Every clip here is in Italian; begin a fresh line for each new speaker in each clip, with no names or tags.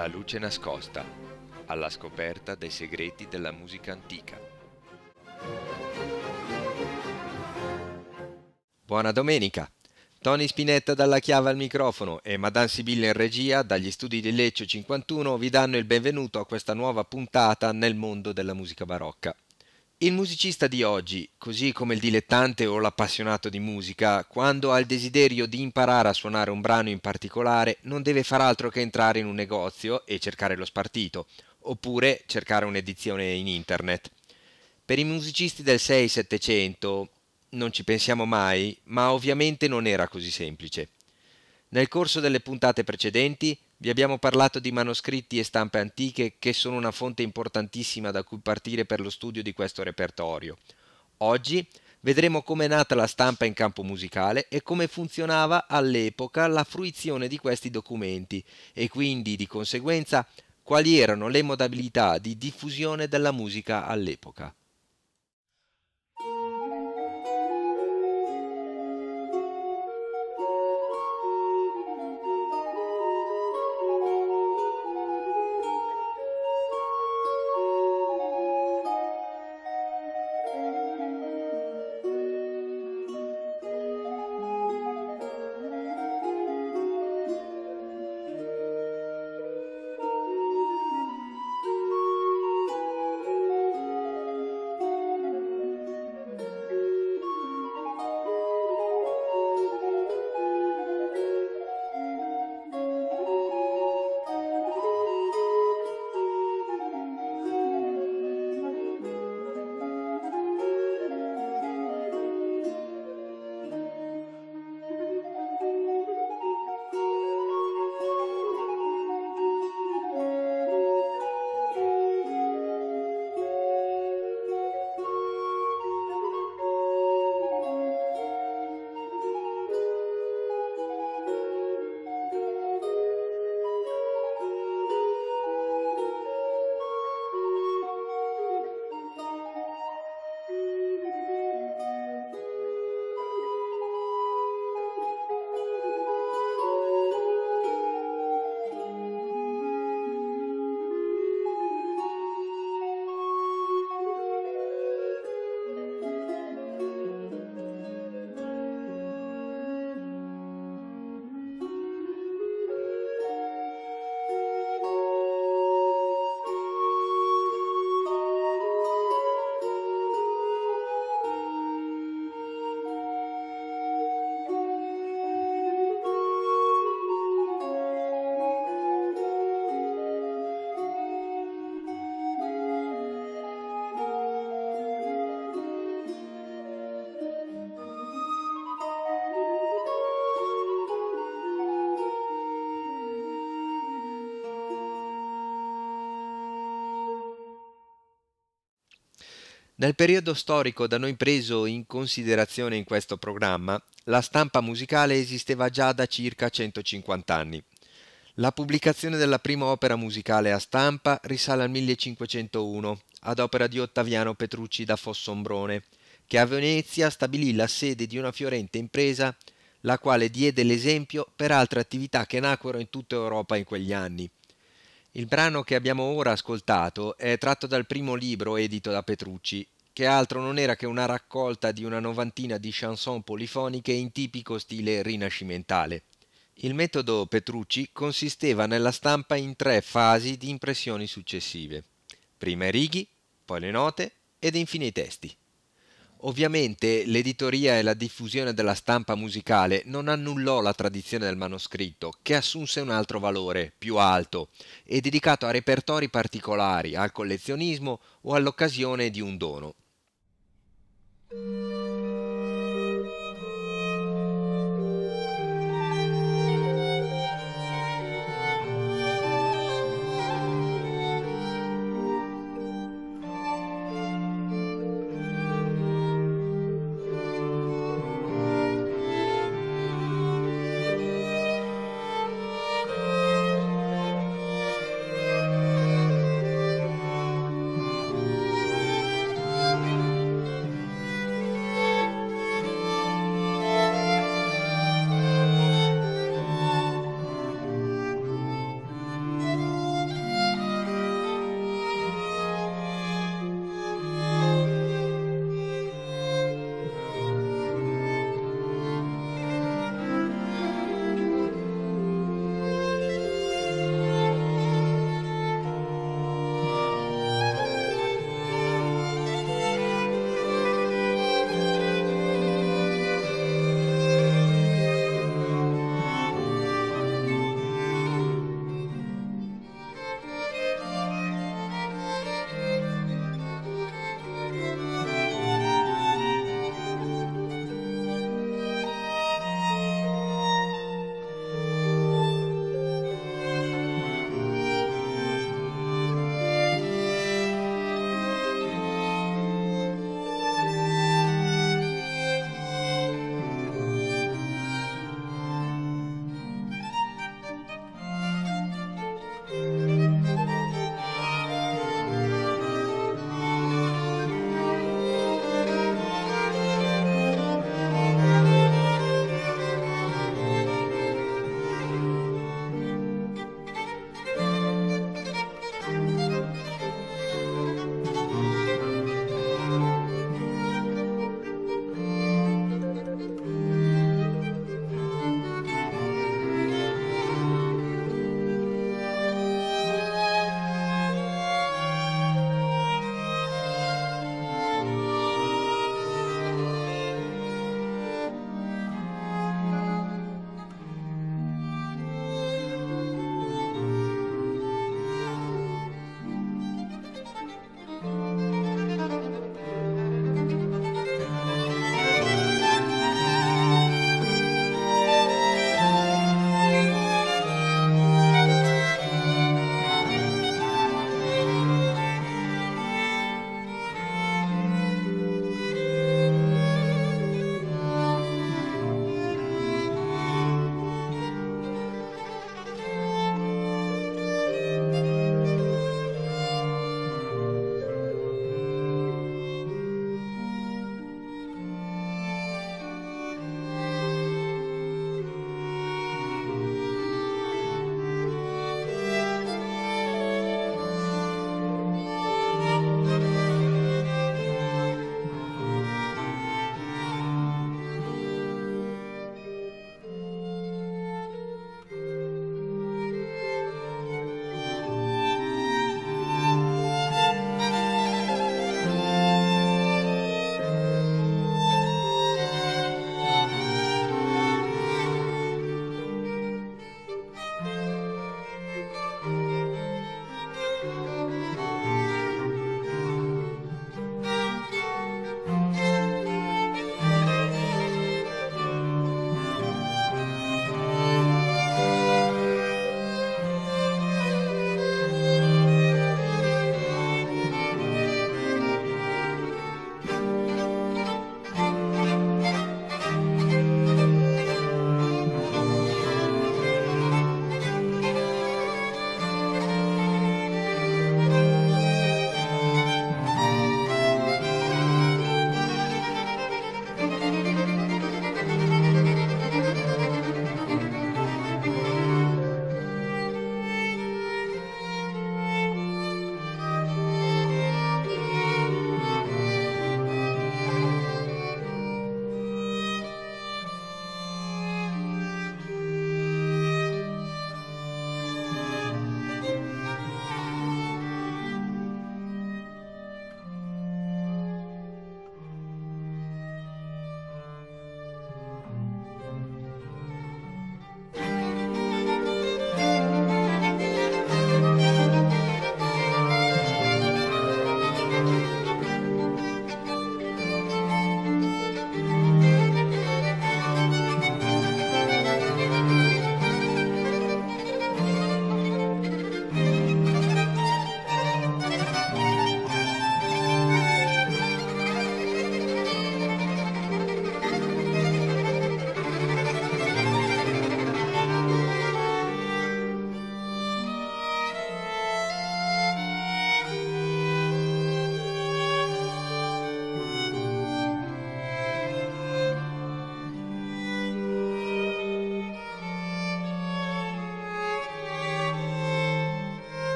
La luce nascosta, alla scoperta dei segreti della musica antica. Buona domenica! Tony Spinetta dalla chiave al microfono e Madame Sibilla in regia dagli studi di Lecce 51 vi danno il benvenuto a questa nuova puntata nel mondo della musica barocca. Il musicista di oggi, così come il dilettante o l'appassionato di musica, quando ha il desiderio di imparare a suonare un brano in particolare, non deve far altro che entrare in un negozio e cercare lo spartito, oppure cercare un'edizione in internet. Per i musicisti del 6-700 non ci pensiamo mai, ma ovviamente non era così semplice. Nel corso delle puntate precedenti vi abbiamo parlato di manoscritti e stampe antiche che sono una fonte importantissima da cui partire per lo studio di questo repertorio. Oggi vedremo come è nata la stampa in campo musicale e come funzionava all'epoca la fruizione di questi documenti e quindi di conseguenza quali erano le modalità di diffusione della musica all'epoca. Nel periodo storico da noi preso in considerazione in questo programma, la stampa musicale esisteva già da circa 150 anni. La pubblicazione della prima opera musicale a stampa risale al 1501, ad opera di Ottaviano Petrucci da Fossombrone, che a Venezia stabilì la sede di una fiorente impresa, la quale diede l'esempio per altre attività che nacquero in tutta Europa in quegli anni. Il brano che abbiamo ora ascoltato è tratto dal primo libro edito da Petrucci, che altro non era che una raccolta di una novantina di chanson polifoniche in tipico stile rinascimentale. Il metodo Petrucci consisteva nella stampa in tre fasi di impressioni successive. Prima i righi, poi le note ed infine i testi. Ovviamente l'editoria e la diffusione della stampa musicale non annullò la tradizione del manoscritto, che assunse un altro valore, più alto, e dedicato a repertori particolari, al collezionismo o all'occasione di un dono.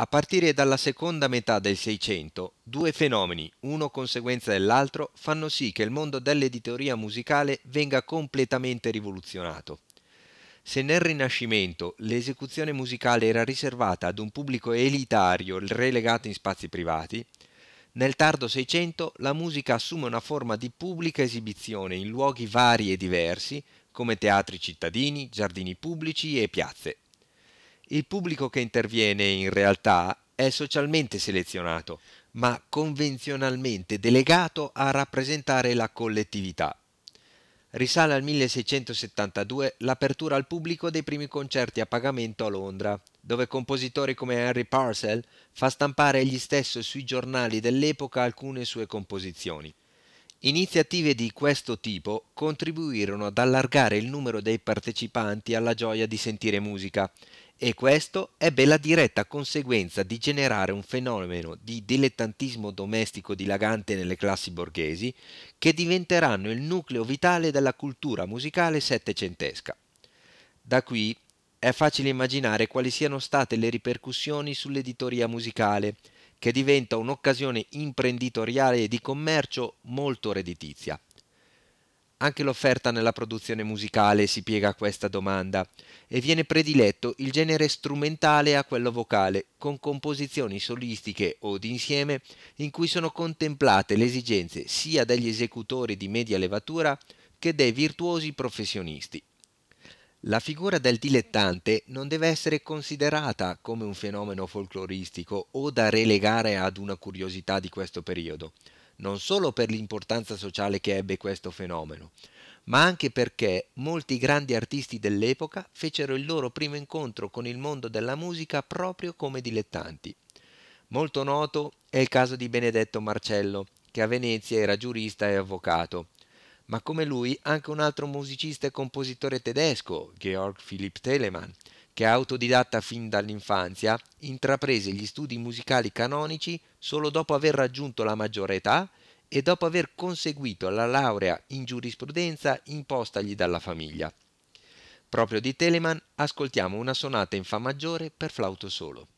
A partire dalla seconda metà del Seicento, due fenomeni, uno conseguenza dell'altro, fanno sì che il mondo dell'editoria musicale venga completamente rivoluzionato. Se nel Rinascimento l'esecuzione musicale era riservata ad un pubblico elitario relegato in spazi privati, nel tardo Seicento la musica assume una forma di pubblica esibizione in luoghi vari e diversi, come teatri cittadini, giardini pubblici e piazze. Il pubblico che interviene in realtà è socialmente selezionato, ma convenzionalmente delegato a rappresentare la collettività. Risale al 1672 l'apertura al pubblico dei primi concerti a pagamento a Londra, dove compositori come Henry Purcell fa stampare egli stesso sui giornali dell'epoca alcune sue composizioni. Iniziative di questo tipo contribuirono ad allargare il numero dei partecipanti alla gioia di sentire musica e questo ebbe la diretta conseguenza di generare un fenomeno di dilettantismo domestico dilagante nelle classi borghesi che diventeranno il nucleo vitale della cultura musicale settecentesca. Da qui è facile immaginare quali siano state le ripercussioni sull'editoria musicale, che diventa un'occasione imprenditoriale e di commercio molto redditizia. Anche l'offerta nella produzione musicale si piega a questa domanda e viene prediletto il genere strumentale a quello vocale, con composizioni solistiche o d'insieme in cui sono contemplate le esigenze sia degli esecutori di media levatura che dei virtuosi professionisti. La figura del dilettante non deve essere considerata come un fenomeno folcloristico o da relegare ad una curiosità di questo periodo non solo per l'importanza sociale che ebbe questo fenomeno, ma anche perché molti grandi artisti dell'epoca fecero il loro primo incontro con il mondo della musica proprio come dilettanti. Molto noto è il caso di Benedetto Marcello, che a Venezia era giurista e avvocato, ma come lui anche un altro musicista e compositore tedesco, Georg Philipp Telemann, che autodidatta fin dall'infanzia, intraprese gli studi musicali canonici solo dopo aver raggiunto la maggiore età e dopo aver conseguito la laurea in giurisprudenza impostagli dalla famiglia. Proprio di Telemann ascoltiamo una sonata in Fa maggiore per flauto solo.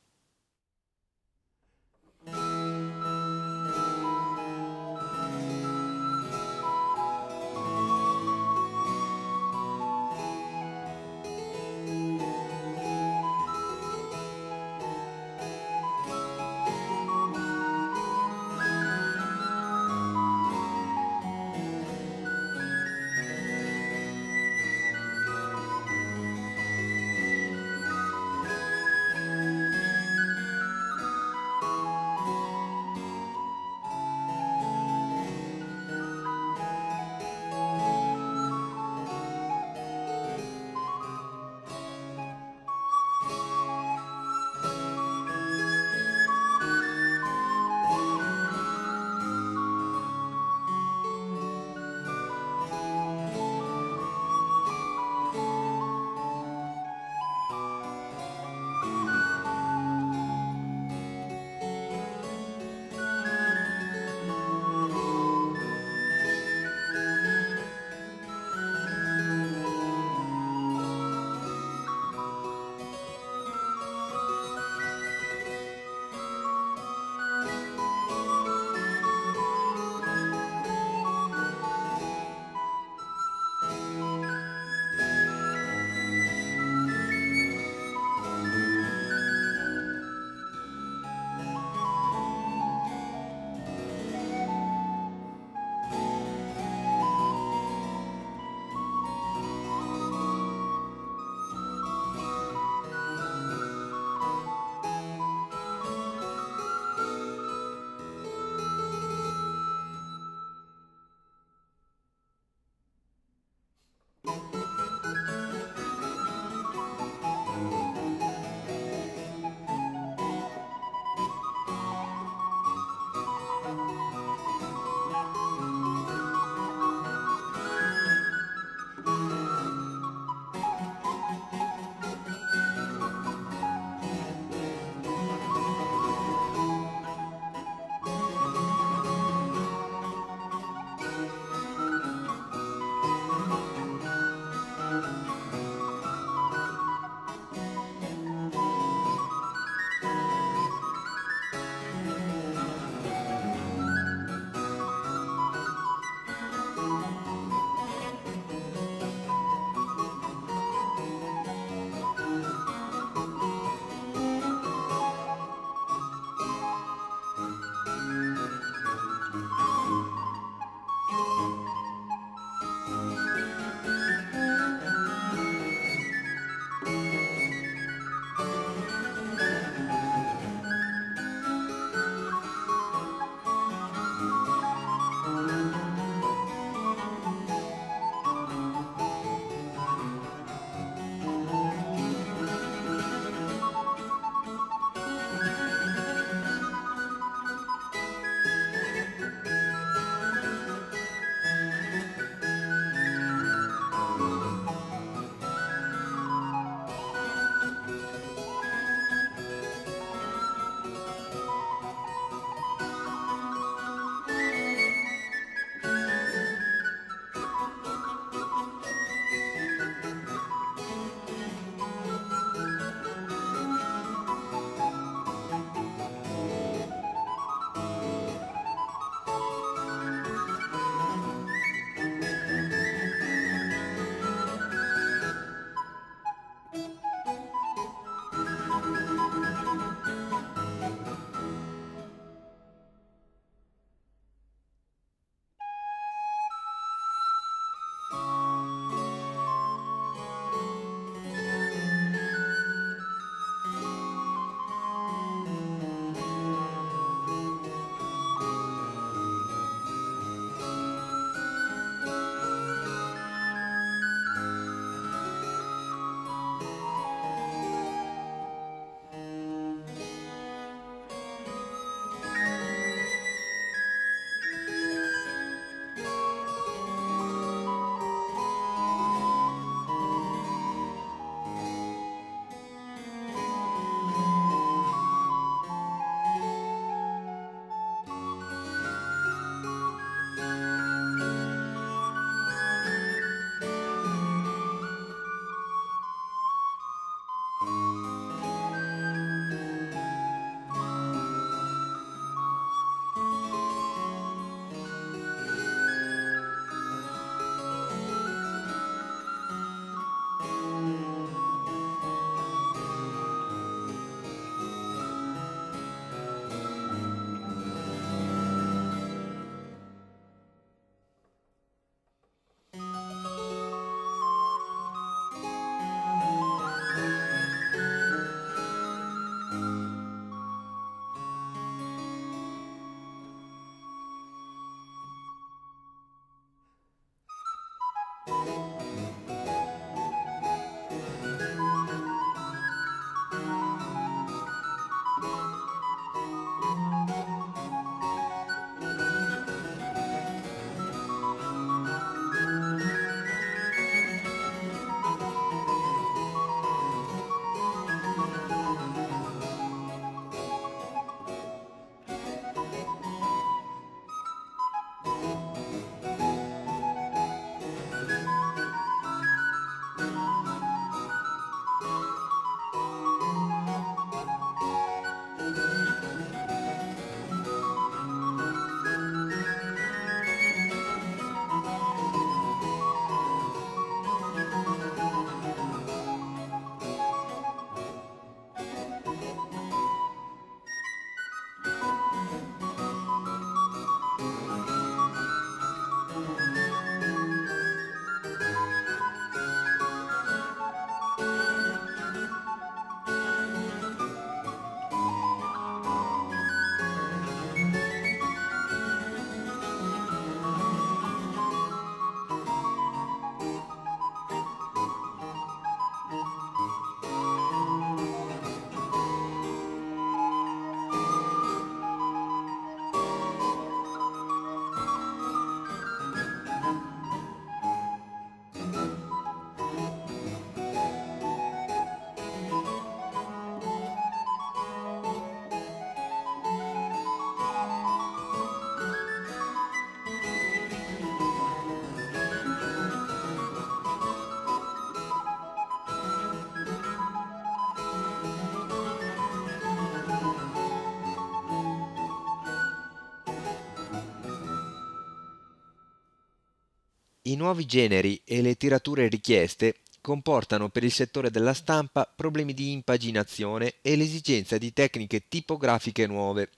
I nuovi generi e le tirature richieste comportano per il settore della stampa problemi di impaginazione e l'esigenza di tecniche tipografiche nuove.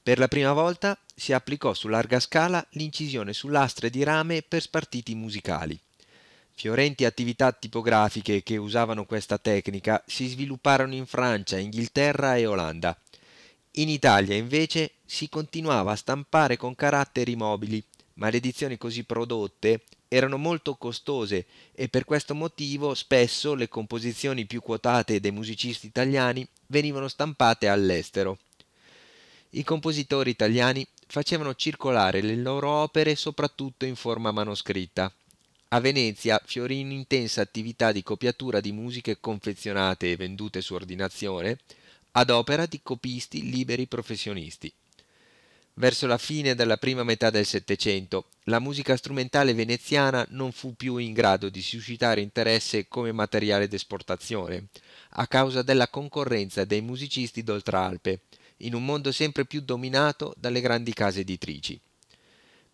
Per la prima volta si applicò su larga scala l'incisione su lastre di rame per spartiti musicali. Fiorenti attività tipografiche che usavano questa tecnica si svilupparono in Francia, Inghilterra e Olanda. In Italia invece si continuava a stampare con caratteri mobili, ma le edizioni così prodotte erano molto costose e per questo motivo spesso le composizioni più quotate dei musicisti italiani venivano stampate all'estero. I compositori italiani facevano circolare le loro opere soprattutto in forma manoscritta. A Venezia fiorì un'intensa attività di copiatura di musiche confezionate e vendute su ordinazione, ad opera di copisti liberi professionisti. Verso la fine della prima metà del Settecento, la musica strumentale veneziana non fu più in grado di suscitare interesse come materiale d'esportazione, a causa della concorrenza dei musicisti d'Oltralpe, in un mondo sempre più dominato dalle grandi case editrici.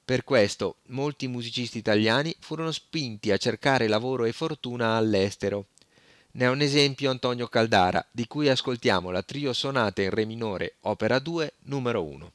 Per questo molti musicisti italiani furono spinti a cercare lavoro e fortuna all'estero, ne è un esempio Antonio Caldara, di cui ascoltiamo la trio sonata in Re minore, opera 2, numero 1.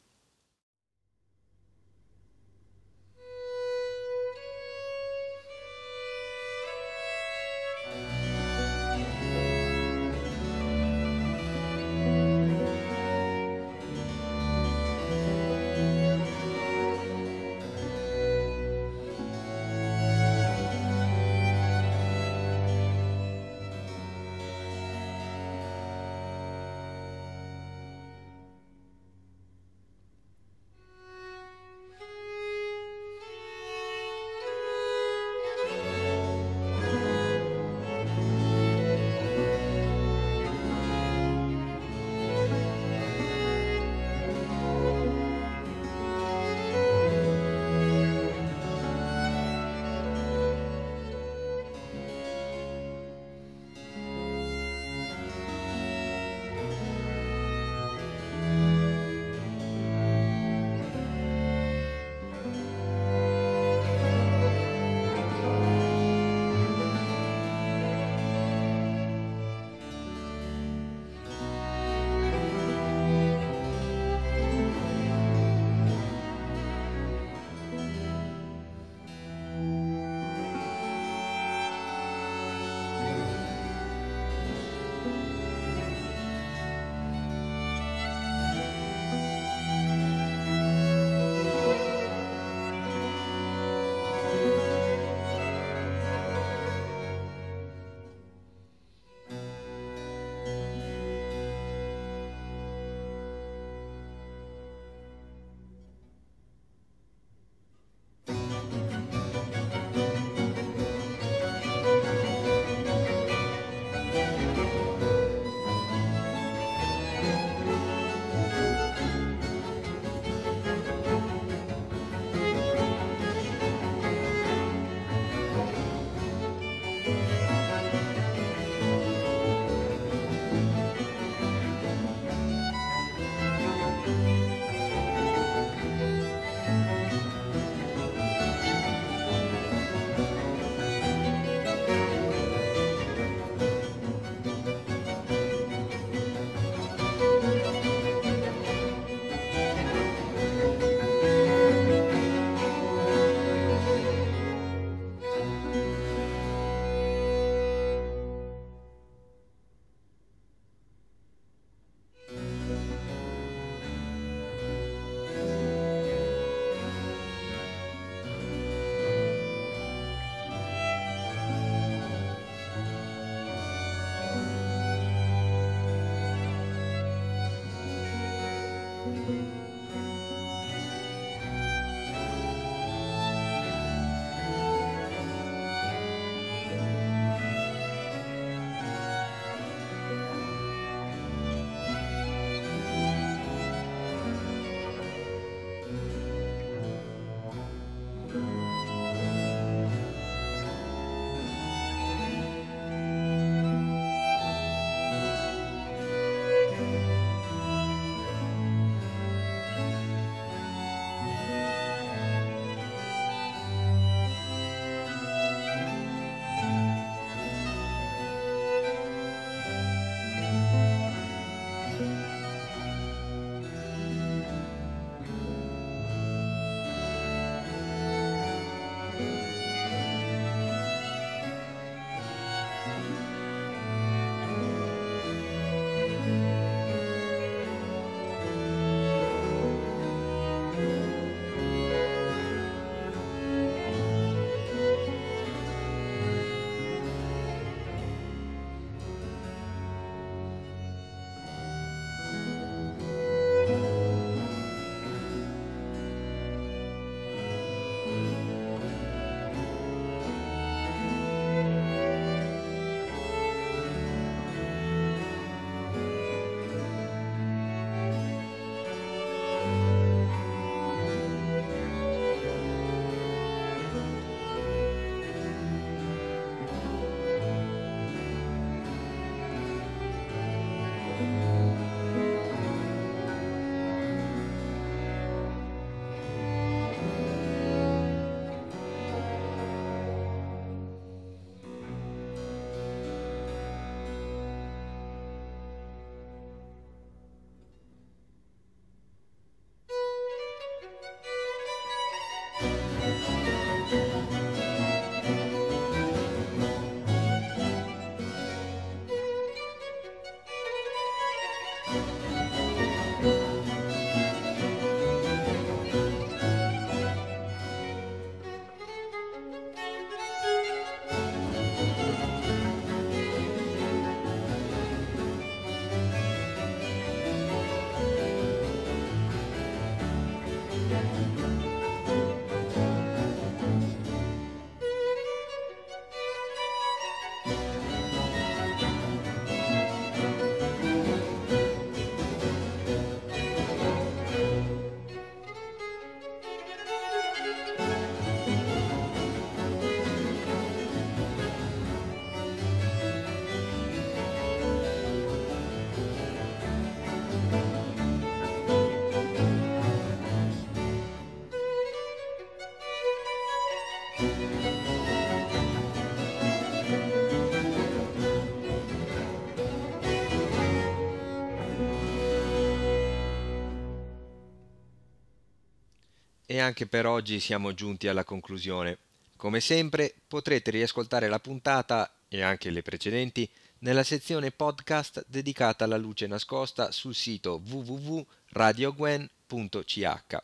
E anche per oggi siamo giunti alla conclusione. Come sempre potrete riascoltare la puntata e anche le precedenti nella sezione podcast dedicata alla luce nascosta sul sito www.radiogwen.ch.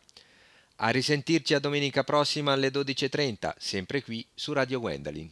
A risentirci a domenica prossima alle 12.30, sempre qui su Radio Gwendolyn.